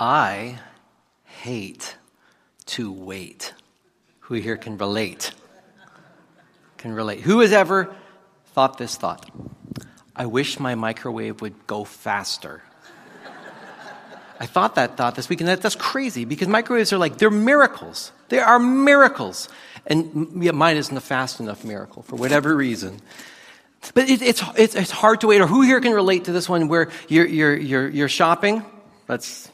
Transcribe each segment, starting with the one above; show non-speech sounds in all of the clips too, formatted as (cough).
I hate to wait. Who here can relate? Can relate. Who has ever thought this thought? I wish my microwave would go faster. I thought that thought this week, and that, that's crazy because microwaves are like, they're miracles. They are miracles. And yeah, mine isn't a fast enough miracle for whatever reason. But it, it's, it's, it's hard to wait. Or who here can relate to this one where you're, you're, you're, you're shopping? That's,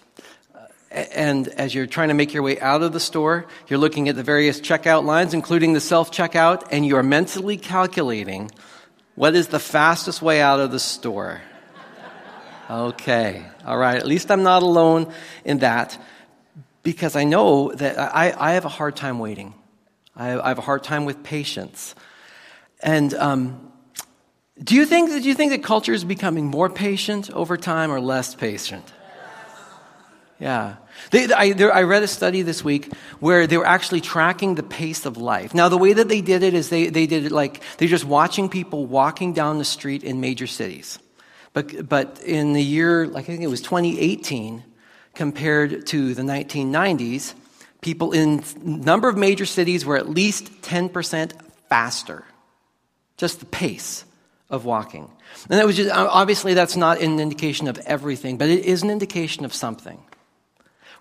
and as you're trying to make your way out of the store, you're looking at the various checkout lines, including the self checkout, and you are mentally calculating what is the fastest way out of the store. Okay, all right. At least I'm not alone in that because I know that I, I have a hard time waiting. I, I have a hard time with patience. And um, do you think that do you think that culture is becoming more patient over time or less patient? Yeah. They, I, there, I, read a study this week where they were actually tracking the pace of life. Now, the way that they did it is they, they did it like they're just watching people walking down the street in major cities. But, but in the year, like I think it was 2018, compared to the 1990s, people in number of major cities were at least 10% faster. Just the pace of walking. And that was just, obviously that's not an indication of everything, but it is an indication of something.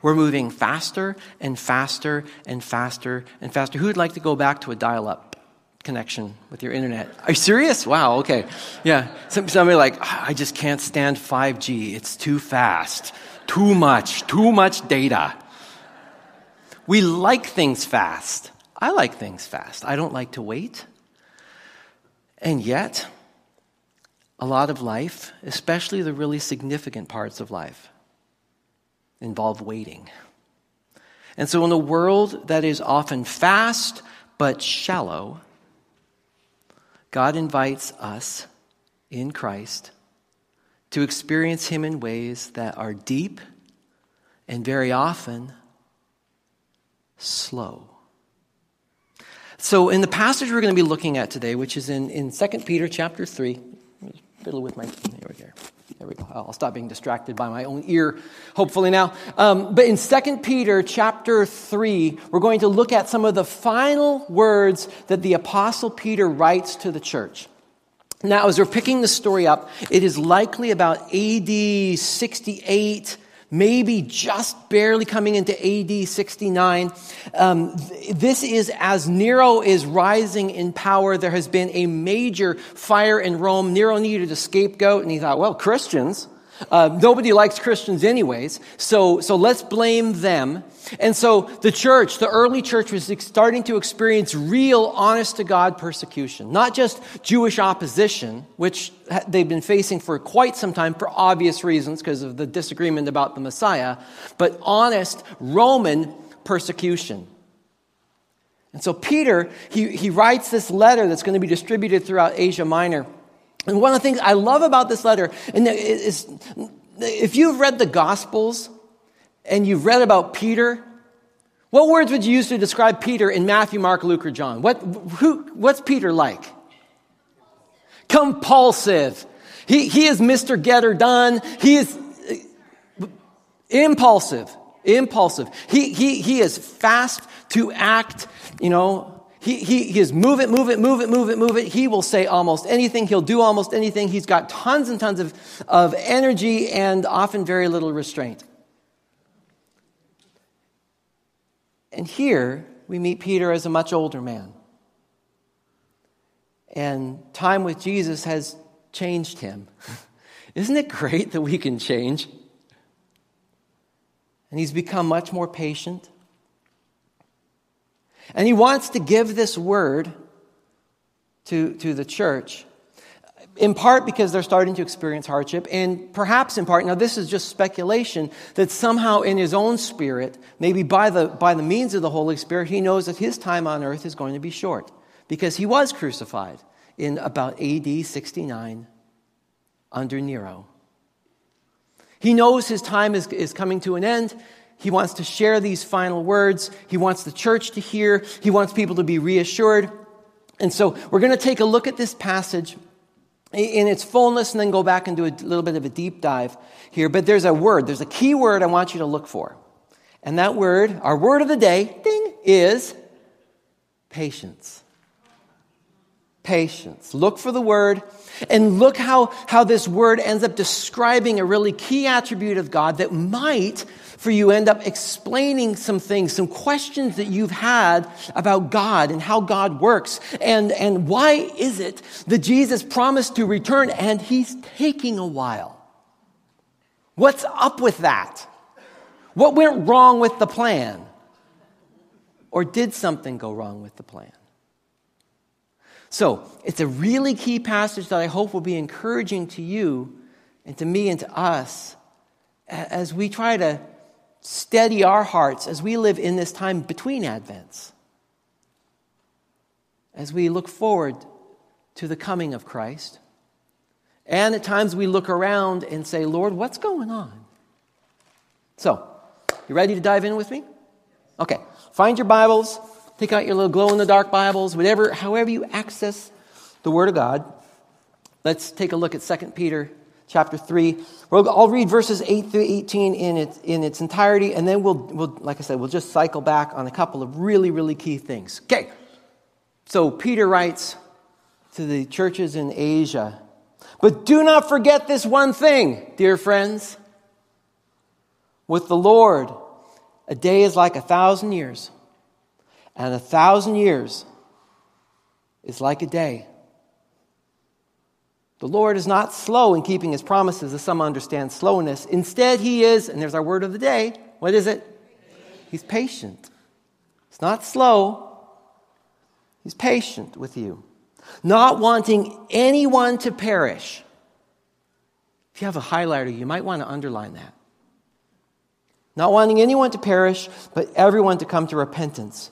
We're moving faster and faster and faster and faster. Who would like to go back to a dial up? connection with your internet. Are you serious? Wow, okay. Yeah. Somebody like, I just can't stand 5G. It's too fast. Too much. Too much data. We like things fast. I like things fast. I don't like to wait. And yet, a lot of life, especially the really significant parts of life, involve waiting. And so, in a world that is often fast but shallow, God invites us in Christ to experience Him in ways that are deep and very often slow. So, in the passage we're going to be looking at today, which is in, in 2 Peter chapter 3, fiddle with my, here we go. There we go. I'll stop being distracted by my own ear, hopefully now. Um, but in 2 Peter chapter 3, we're going to look at some of the final words that the Apostle Peter writes to the church. Now, as we're picking the story up, it is likely about AD 68 maybe just barely coming into AD 69. Um, this is as Nero is rising in power. There has been a major fire in Rome. Nero needed a scapegoat, and he thought, well, Christians. Uh, nobody likes Christians, anyways, so, so let's blame them. And so the church, the early church, was starting to experience real, honest to God persecution. Not just Jewish opposition, which they've been facing for quite some time for obvious reasons because of the disagreement about the Messiah, but honest Roman persecution. And so Peter, he, he writes this letter that's going to be distributed throughout Asia Minor. And one of the things I love about this letter and is if you've read the Gospels and you've read about Peter, what words would you use to describe Peter in Matthew, Mark, Luke, or John? What, who, what's Peter like? Compulsive. He, he is Mr. Getter done. He is uh, impulsive. Impulsive. He, he, he is fast to act, you know, he, he, he is move it, move it, move it, move it, move it. He will say almost anything. He'll do almost anything. He's got tons and tons of, of energy and often very little restraint. And here we meet Peter as a much older man. And time with Jesus has changed him. (laughs) Isn't it great that we can change? And he's become much more patient and he wants to give this word to, to the church, in part because they're starting to experience hardship, and perhaps in part, now this is just speculation, that somehow in his own spirit, maybe by the, by the means of the Holy Spirit, he knows that his time on earth is going to be short because he was crucified in about AD 69 under Nero. He knows his time is, is coming to an end, he wants to share these final words. He wants the church to hear. He wants people to be reassured. And so we're going to take a look at this passage in its fullness and then go back and do a little bit of a deep dive here. But there's a word, there's a key word I want you to look for. And that word, our word of the day, ding, is patience. Patience. Look for the word and look how, how this word ends up describing a really key attribute of God that might for you end up explaining some things, some questions that you've had about God and how God works. And, and why is it that Jesus promised to return and he's taking a while? What's up with that? What went wrong with the plan? Or did something go wrong with the plan? So, it's a really key passage that I hope will be encouraging to you and to me and to us as we try to steady our hearts as we live in this time between Advents. As we look forward to the coming of Christ. And at times we look around and say, Lord, what's going on? So, you ready to dive in with me? Okay. Find your Bibles, take out your little glow in the dark Bibles, whatever, however you access the Word of God. Let's take a look at 2 Peter chapter 3. I'll read verses 8 through 18 in its, in its entirety, and then we'll, we'll, like I said, we'll just cycle back on a couple of really, really key things. Okay, so Peter writes to the churches in Asia, but do not forget this one thing, dear friends. With the Lord, a day is like a thousand years, and a thousand years is like a day. The Lord is not slow in keeping his promises, as some understand slowness. Instead, he is, and there's our word of the day. What is it? He's patient. He's not slow, he's patient with you, not wanting anyone to perish. If you have a highlighter, you might want to underline that. Not wanting anyone to perish, but everyone to come to repentance.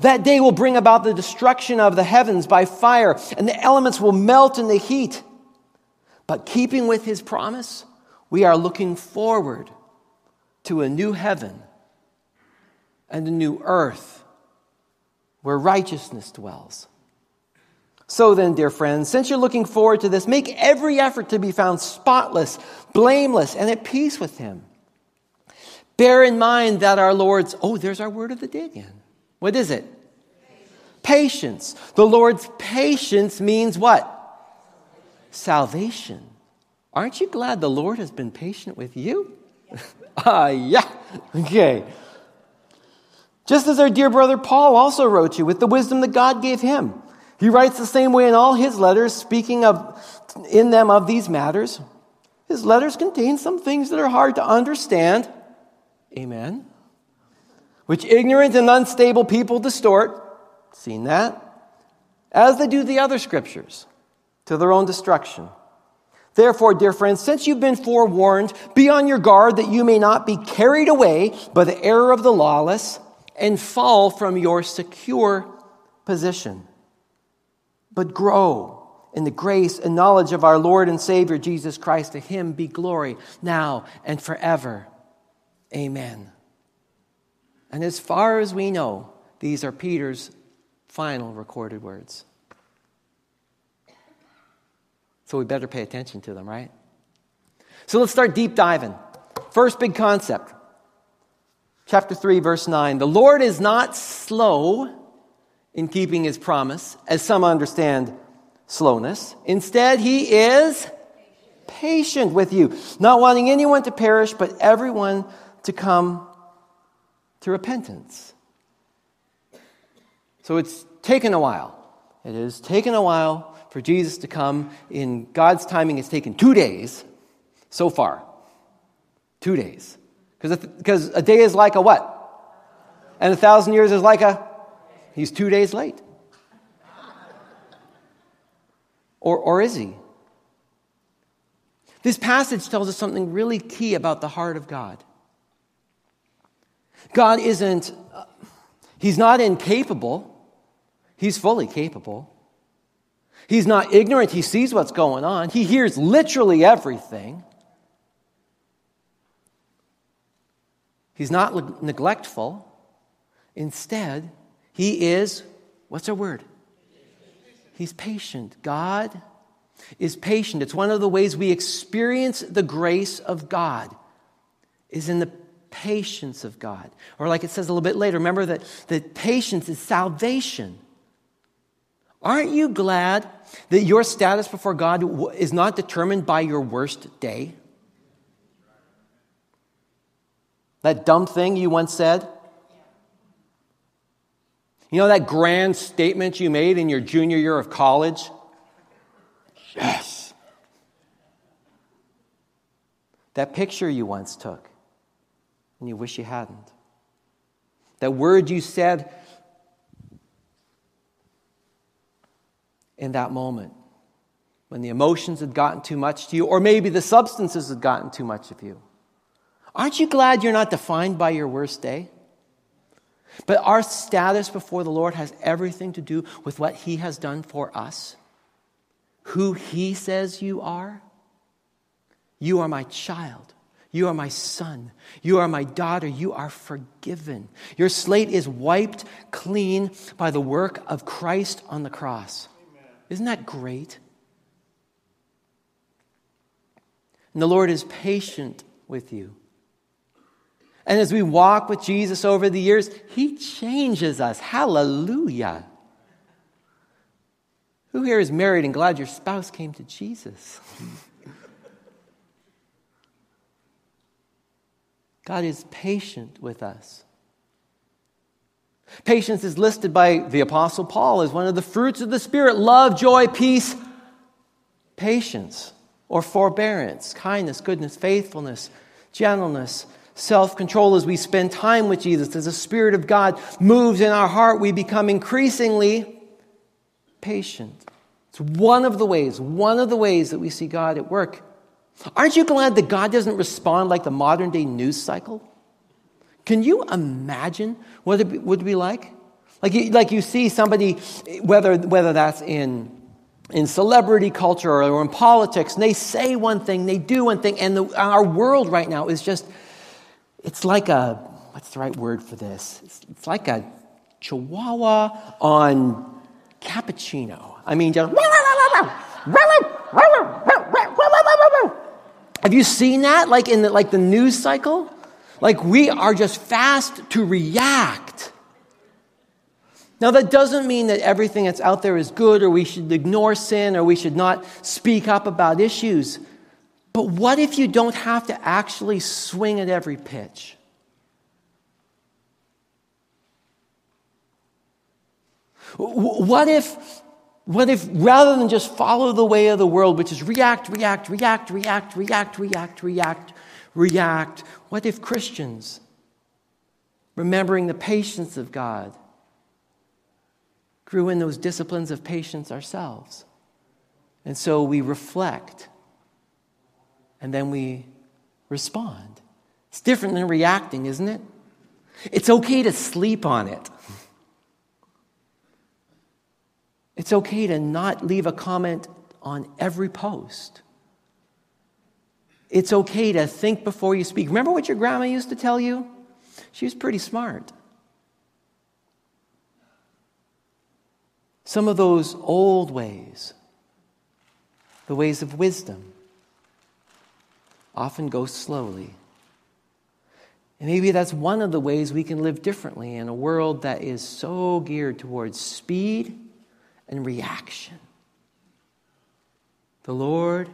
That day will bring about the destruction of the heavens by fire, and the elements will melt in the heat. But keeping with his promise, we are looking forward to a new heaven and a new earth where righteousness dwells. So then, dear friends, since you're looking forward to this, make every effort to be found spotless, blameless, and at peace with him. Bear in mind that our Lord's, oh, there's our word of the day again. What is it? Patience. The Lord's patience means what? Salvation. Aren't you glad the Lord has been patient with you? (laughs) Ah, uh, yeah. Okay. Just as our dear brother Paul also wrote you with the wisdom that God gave him. He writes the same way in all his letters, speaking of in them of these matters. His letters contain some things that are hard to understand. Amen which ignorant and unstable people distort. Seen that? As they do the other scriptures, to their own destruction. Therefore, dear friends, since you've been forewarned, be on your guard that you may not be carried away by the error of the lawless and fall from your secure position. But grow in the grace and knowledge of our Lord and Savior Jesus Christ. To him be glory now and forever. Amen. And as far as we know, these are Peter's final recorded words. So we better pay attention to them, right? So let's start deep diving. First big concept. Chapter 3, verse 9. The Lord is not slow in keeping his promise, as some understand slowness. Instead, he is patient with you, not wanting anyone to perish, but everyone to come to repentance. So it's taken a while. It has taken a while for Jesus to come. In God's timing, it's taken two days so far. Two days. Because a day is like a what? And a thousand years is like a. He's two days late. Or, or is he? This passage tells us something really key about the heart of God. God isn't, uh, He's not incapable, He's fully capable. He's not ignorant, He sees what's going on, He hears literally everything. He's not neglectful. Instead, He is, what's our word? He's patient. God is patient. It's one of the ways we experience the grace of God is in the patience of God. Or like it says a little bit later, remember that, that patience is salvation. Aren't you glad that your status before God is not determined by your worst day? That dumb thing you once said? You know that grand statement you made in your junior year of college? Yes. That picture you once took and you wish you hadn't. That word you said in that moment when the emotions had gotten too much to you, or maybe the substances had gotten too much of you. Aren't you glad you're not defined by your worst day? But our status before the Lord has everything to do with what He has done for us who He says you are? You are my child. You are my son. You are my daughter. You are forgiven. Your slate is wiped clean by the work of Christ on the cross. Amen. Isn't that great? And the Lord is patient with you. And as we walk with Jesus over the years, He changes us. Hallelujah. Who here is married and glad your spouse came to Jesus? (laughs) God is patient with us. Patience is listed by the Apostle Paul as one of the fruits of the Spirit love, joy, peace, patience, or forbearance, kindness, goodness, faithfulness, gentleness, self control. As we spend time with Jesus, as the Spirit of God moves in our heart, we become increasingly patient. It's one of the ways, one of the ways that we see God at work. Aren't you glad that God doesn't respond like the modern day news cycle? Can you imagine what it would be like? Like you, like you see somebody, whether, whether that's in, in celebrity culture or in politics, and they say one thing, they do one thing, and the, our world right now is just, it's like a, what's the right word for this? It's, it's like a chihuahua on cappuccino. I mean, just. (laughs) Have you seen that, like in the, like the news cycle? Like we are just fast to react. Now, that doesn't mean that everything that's out there is good or we should ignore sin or we should not speak up about issues. But what if you don't have to actually swing at every pitch? What if, what if rather than just follow the way of the world, which is react, react, react, react, react, react, react, react, what if Christians, remembering the patience of God, grew in those disciplines of patience ourselves? And so we reflect and then we respond. It's different than reacting, isn't it? It's okay to sleep on it. It's okay to not leave a comment on every post. It's okay to think before you speak. Remember what your grandma used to tell you? She was pretty smart. Some of those old ways, the ways of wisdom, often go slowly. And maybe that's one of the ways we can live differently in a world that is so geared towards speed and reaction. The Lord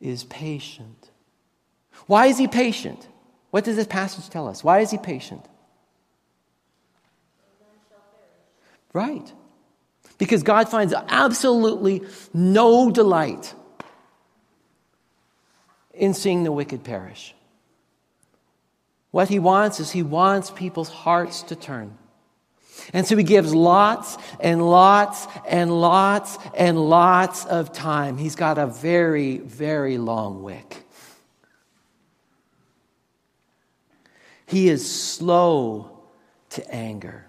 is patient. Why is he patient? What does this passage tell us? Why is he patient? Right. Because God finds absolutely no delight in seeing the wicked perish. What he wants is he wants people's hearts to turn. And so he gives lots and lots and lots and lots of time. He's got a very, very long wick. He is slow to anger.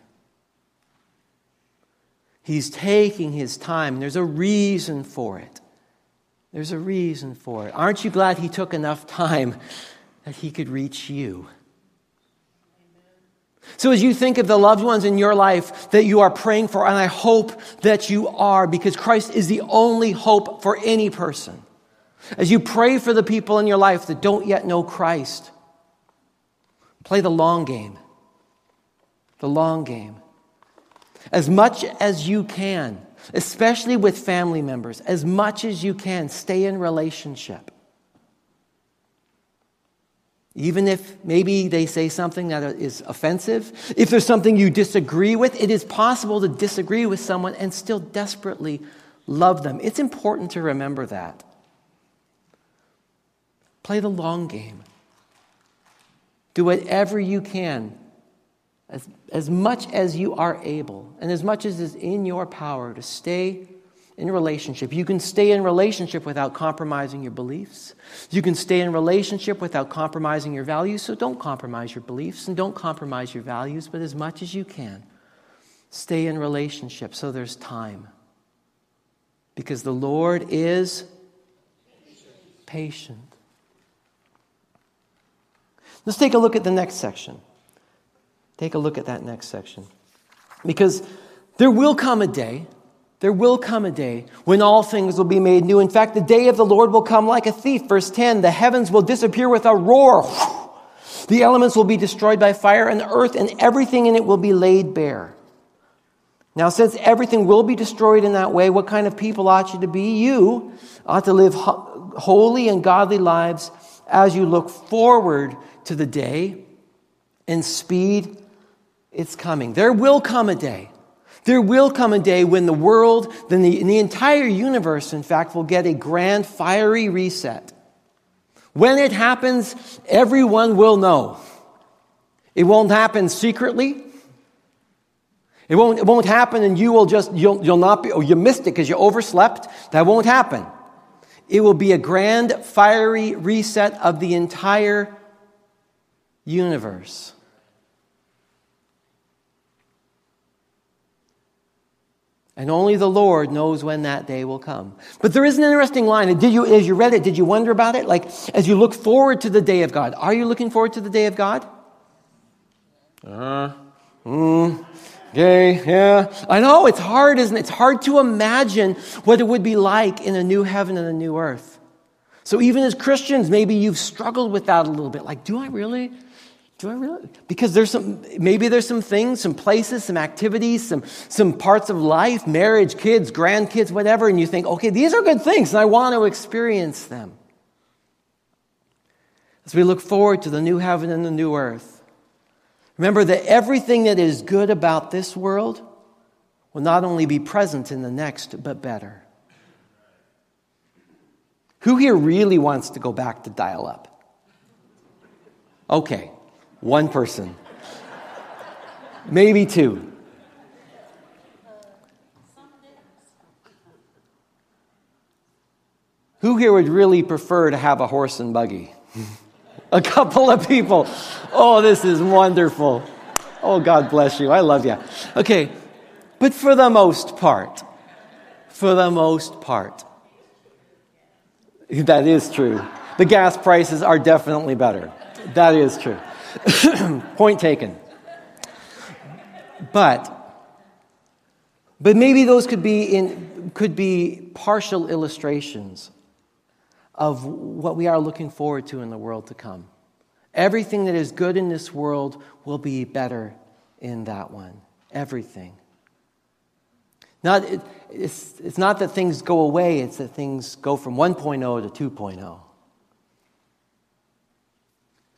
He's taking his time. There's a reason for it. There's a reason for it. Aren't you glad he took enough time that he could reach you? So, as you think of the loved ones in your life that you are praying for, and I hope that you are, because Christ is the only hope for any person. As you pray for the people in your life that don't yet know Christ, play the long game. The long game. As much as you can, especially with family members, as much as you can, stay in relationship. Even if maybe they say something that is offensive, if there's something you disagree with, it is possible to disagree with someone and still desperately love them. It's important to remember that. Play the long game. Do whatever you can as, as much as you are able and as much as is in your power to stay in relationship. You can stay in relationship without compromising your beliefs. You can stay in relationship without compromising your values. So don't compromise your beliefs and don't compromise your values, but as much as you can, stay in relationship so there's time. Because the Lord is patient. Let's take a look at the next section. Take a look at that next section. Because there will come a day, there will come a day when all things will be made new. In fact, the day of the Lord will come like a thief. Verse 10 the heavens will disappear with a roar. The elements will be destroyed by fire, and the earth and everything in it will be laid bare. Now, since everything will be destroyed in that way, what kind of people ought you to be? You ought to live holy and godly lives as you look forward to the day and speed it's coming. There will come a day. There will come a day when the world, then the, the entire universe, in fact, will get a grand fiery reset. When it happens, everyone will know. It won't happen secretly. It won't, it won't happen and you will just, you'll, you'll not be, oh, you missed it because you overslept. That won't happen. It will be a grand fiery reset of the entire universe. And only the Lord knows when that day will come. But there is an interesting line. Did you, as you read it, did you wonder about it? Like, as you look forward to the day of God, are you looking forward to the day of God? Uh, mm, okay, yeah. I know, it's hard, isn't it? It's hard to imagine what it would be like in a new heaven and a new earth. So even as Christians, maybe you've struggled with that a little bit. Like, do I really? Do I really? Because there's some, maybe there's some things, some places, some activities, some, some parts of life, marriage, kids, grandkids, whatever, and you think, okay, these are good things, and I want to experience them. As we look forward to the new heaven and the new earth, remember that everything that is good about this world will not only be present in the next, but better. Who here really wants to go back to dial up? Okay. One person. Maybe two. Who here would really prefer to have a horse and buggy? (laughs) a couple of people. Oh, this is wonderful. Oh, God bless you. I love you. Okay, but for the most part, for the most part, that is true. The gas prices are definitely better. That is true. (coughs) Point taken. But, but maybe those could be, in, could be partial illustrations of what we are looking forward to in the world to come. Everything that is good in this world will be better in that one. Everything. Not, it, it's, it's not that things go away, it's that things go from 1.0 to 2.0.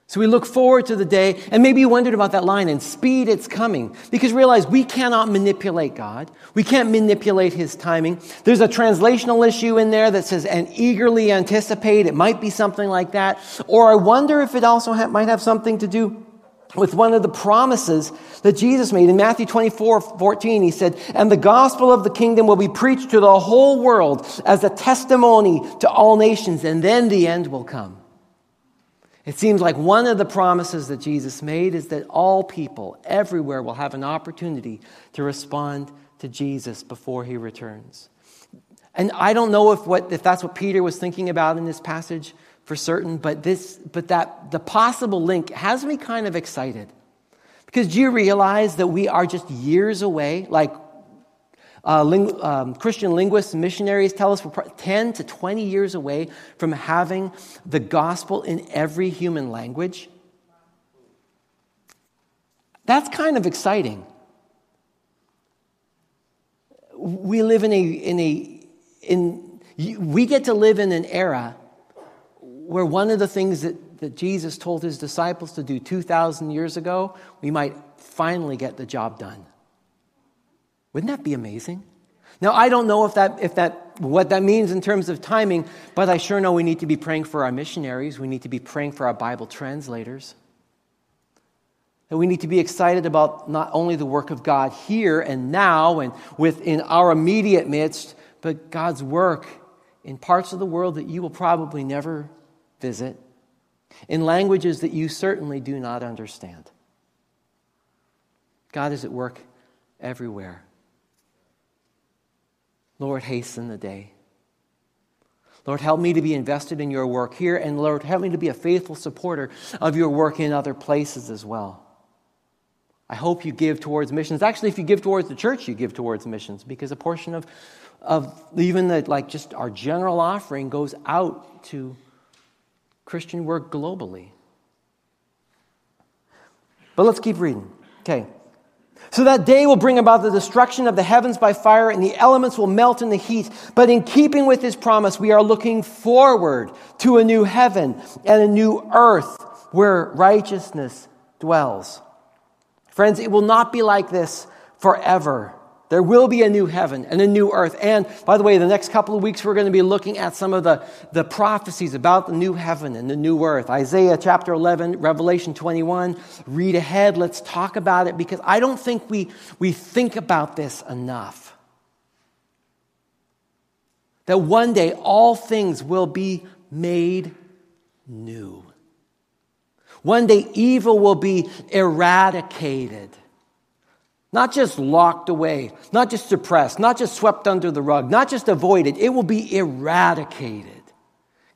So we look forward to the day, and maybe you wondered about that line, and speed it's coming. Because realize we cannot manipulate God. We can't manipulate His timing. There's a translational issue in there that says, and eagerly anticipate. It might be something like that. Or I wonder if it also ha- might have something to do with one of the promises that Jesus made. In Matthew 24 14, he said, And the gospel of the kingdom will be preached to the whole world as a testimony to all nations, and then the end will come. It seems like one of the promises that Jesus made is that all people everywhere will have an opportunity to respond to Jesus before he returns. And I don't know if, what, if that's what Peter was thinking about in this passage for certain, but, this, but that the possible link has me kind of excited. Because do you realize that we are just years away, like uh, ling- um, Christian linguists and missionaries tell us we're 10 to 20 years away from having the gospel in every human language. That's kind of exciting. We live in a, in a, in, we get to live in an era where one of the things that, that Jesus told his disciples to do 2,000 years ago, we might finally get the job done. Wouldn't that be amazing? Now, I don't know if that, if that, what that means in terms of timing, but I sure know we need to be praying for our missionaries. We need to be praying for our Bible translators. That we need to be excited about not only the work of God here and now and within our immediate midst, but God's work in parts of the world that you will probably never visit, in languages that you certainly do not understand. God is at work everywhere. Lord, hasten the day. Lord, help me to be invested in your work here, and Lord, help me to be a faithful supporter of your work in other places as well. I hope you give towards missions. Actually, if you give towards the church, you give towards missions because a portion of, of even the, like just our general offering goes out to Christian work globally. But let's keep reading. Okay. So that day will bring about the destruction of the heavens by fire, and the elements will melt in the heat. But in keeping with his promise, we are looking forward to a new heaven and a new earth where righteousness dwells. Friends, it will not be like this forever. There will be a new heaven and a new earth. And by the way, the next couple of weeks, we're going to be looking at some of the, the prophecies about the new heaven and the new earth. Isaiah chapter 11, Revelation 21. Read ahead. Let's talk about it because I don't think we, we think about this enough. That one day all things will be made new. One day evil will be eradicated. Not just locked away, not just suppressed, not just swept under the rug, not just avoided, it will be eradicated.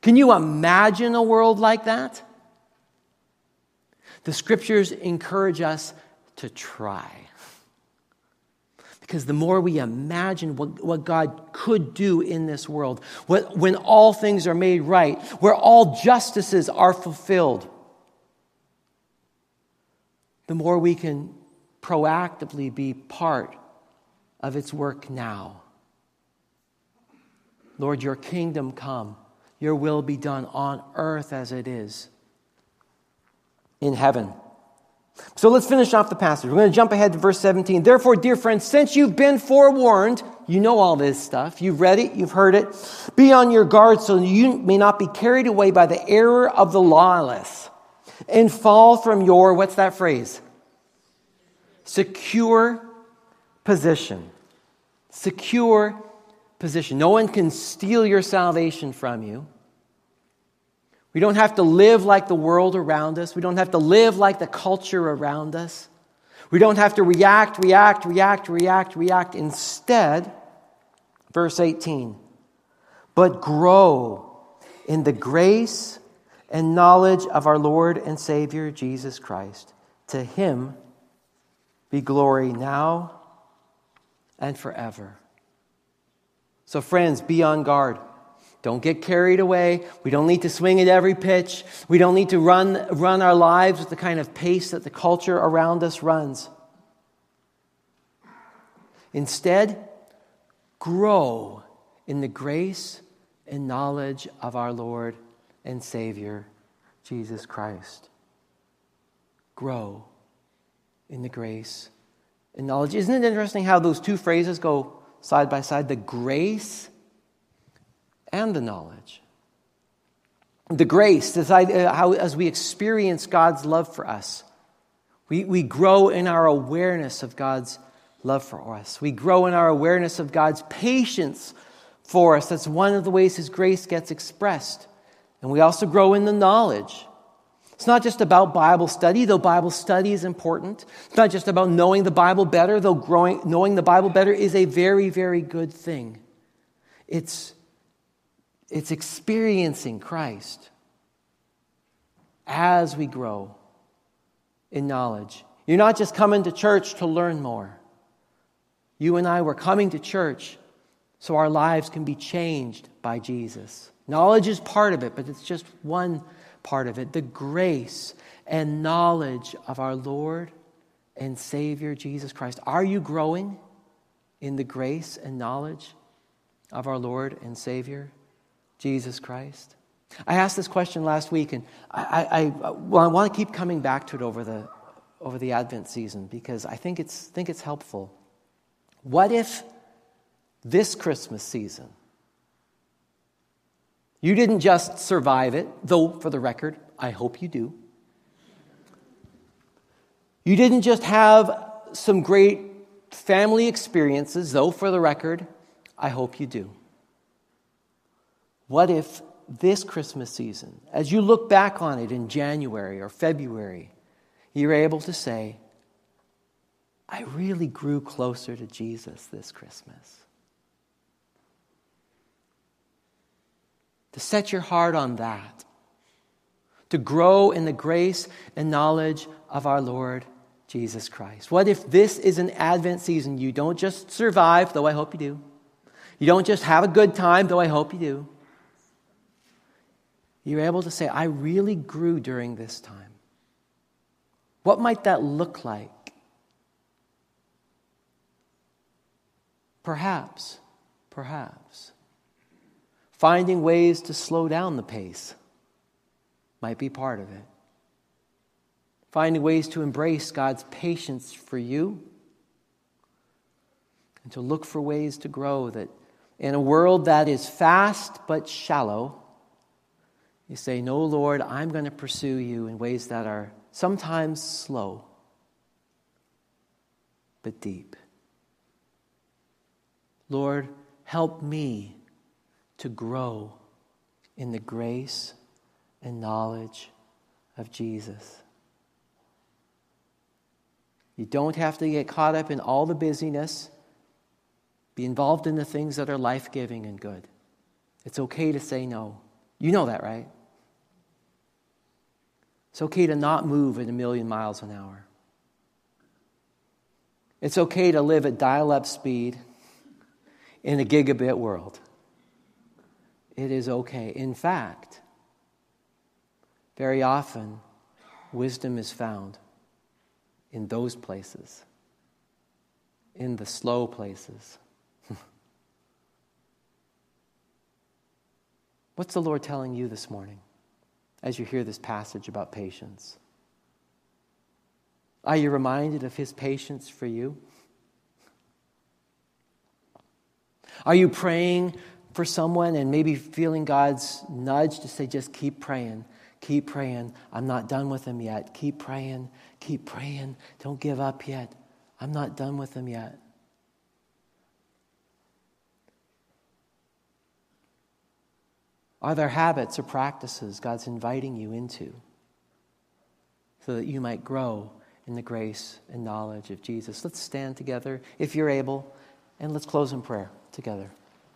Can you imagine a world like that? The scriptures encourage us to try. Because the more we imagine what, what God could do in this world, what, when all things are made right, where all justices are fulfilled, the more we can proactively be part of its work now. Lord, your kingdom come, your will be done on earth as it is in heaven. So let's finish off the passage. We're going to jump ahead to verse 17. Therefore, dear friends, since you've been forewarned, you know all this stuff, you've read it, you've heard it, be on your guard so you may not be carried away by the error of the lawless and fall from your, what's that phrase? Secure position. Secure position. No one can steal your salvation from you. We don't have to live like the world around us. We don't have to live like the culture around us. We don't have to react, react, react, react, react. Instead, verse 18, but grow in the grace and knowledge of our Lord and Savior Jesus Christ. To him be glory now and forever. So, friends, be on guard. Don't get carried away. We don't need to swing at every pitch. We don't need to run, run our lives with the kind of pace that the culture around us runs. Instead, grow in the grace and knowledge of our Lord and Savior, Jesus Christ. Grow in the grace and knowledge. Isn't it interesting how those two phrases go side by side the grace and the knowledge? The grace, this idea, uh, how as we experience God's love for us, We, we grow in our awareness of God's love for us. We grow in our awareness of God's patience for us. That's one of the ways His grace gets expressed. And we also grow in the knowledge. It's not just about Bible study, though Bible study is important. It's not just about knowing the Bible better, though growing, knowing the Bible better is a very, very good thing. It's, it's experiencing Christ as we grow in knowledge. You're not just coming to church to learn more. You and I were coming to church so our lives can be changed by Jesus. Knowledge is part of it, but it's just one part of it. The grace and knowledge of our Lord and Savior Jesus Christ. Are you growing in the grace and knowledge of our Lord and Savior Jesus Christ? I asked this question last week, and I, I, well, I want to keep coming back to it over the, over the Advent season because I think it's, think it's helpful. What if this Christmas season you didn't just survive it, though, for the record, I hope you do. You didn't just have some great family experiences, though, for the record, I hope you do. What if this Christmas season, as you look back on it in January or February, you're able to say, I really grew closer to Jesus this Christmas? To set your heart on that. To grow in the grace and knowledge of our Lord Jesus Christ. What if this is an Advent season? You don't just survive, though I hope you do. You don't just have a good time, though I hope you do. You're able to say, I really grew during this time. What might that look like? Perhaps, perhaps, finding ways to slow down the pace might be part of it. Finding ways to embrace God's patience for you and to look for ways to grow that in a world that is fast but shallow, you say, No, Lord, I'm going to pursue you in ways that are sometimes slow but deep. Lord, help me to grow in the grace and knowledge of Jesus. You don't have to get caught up in all the busyness. Be involved in the things that are life giving and good. It's okay to say no. You know that, right? It's okay to not move at a million miles an hour. It's okay to live at dial up speed in a gigabit world. It is okay. In fact, very often, wisdom is found in those places, in the slow places. (laughs) What's the Lord telling you this morning as you hear this passage about patience? Are you reminded of his patience for you? Are you praying for someone and maybe feeling God's nudge to say, just keep praying, keep praying. I'm not done with them yet. Keep praying, keep praying. Don't give up yet. I'm not done with them yet. Are there habits or practices God's inviting you into so that you might grow in the grace and knowledge of Jesus? Let's stand together if you're able, and let's close in prayer together.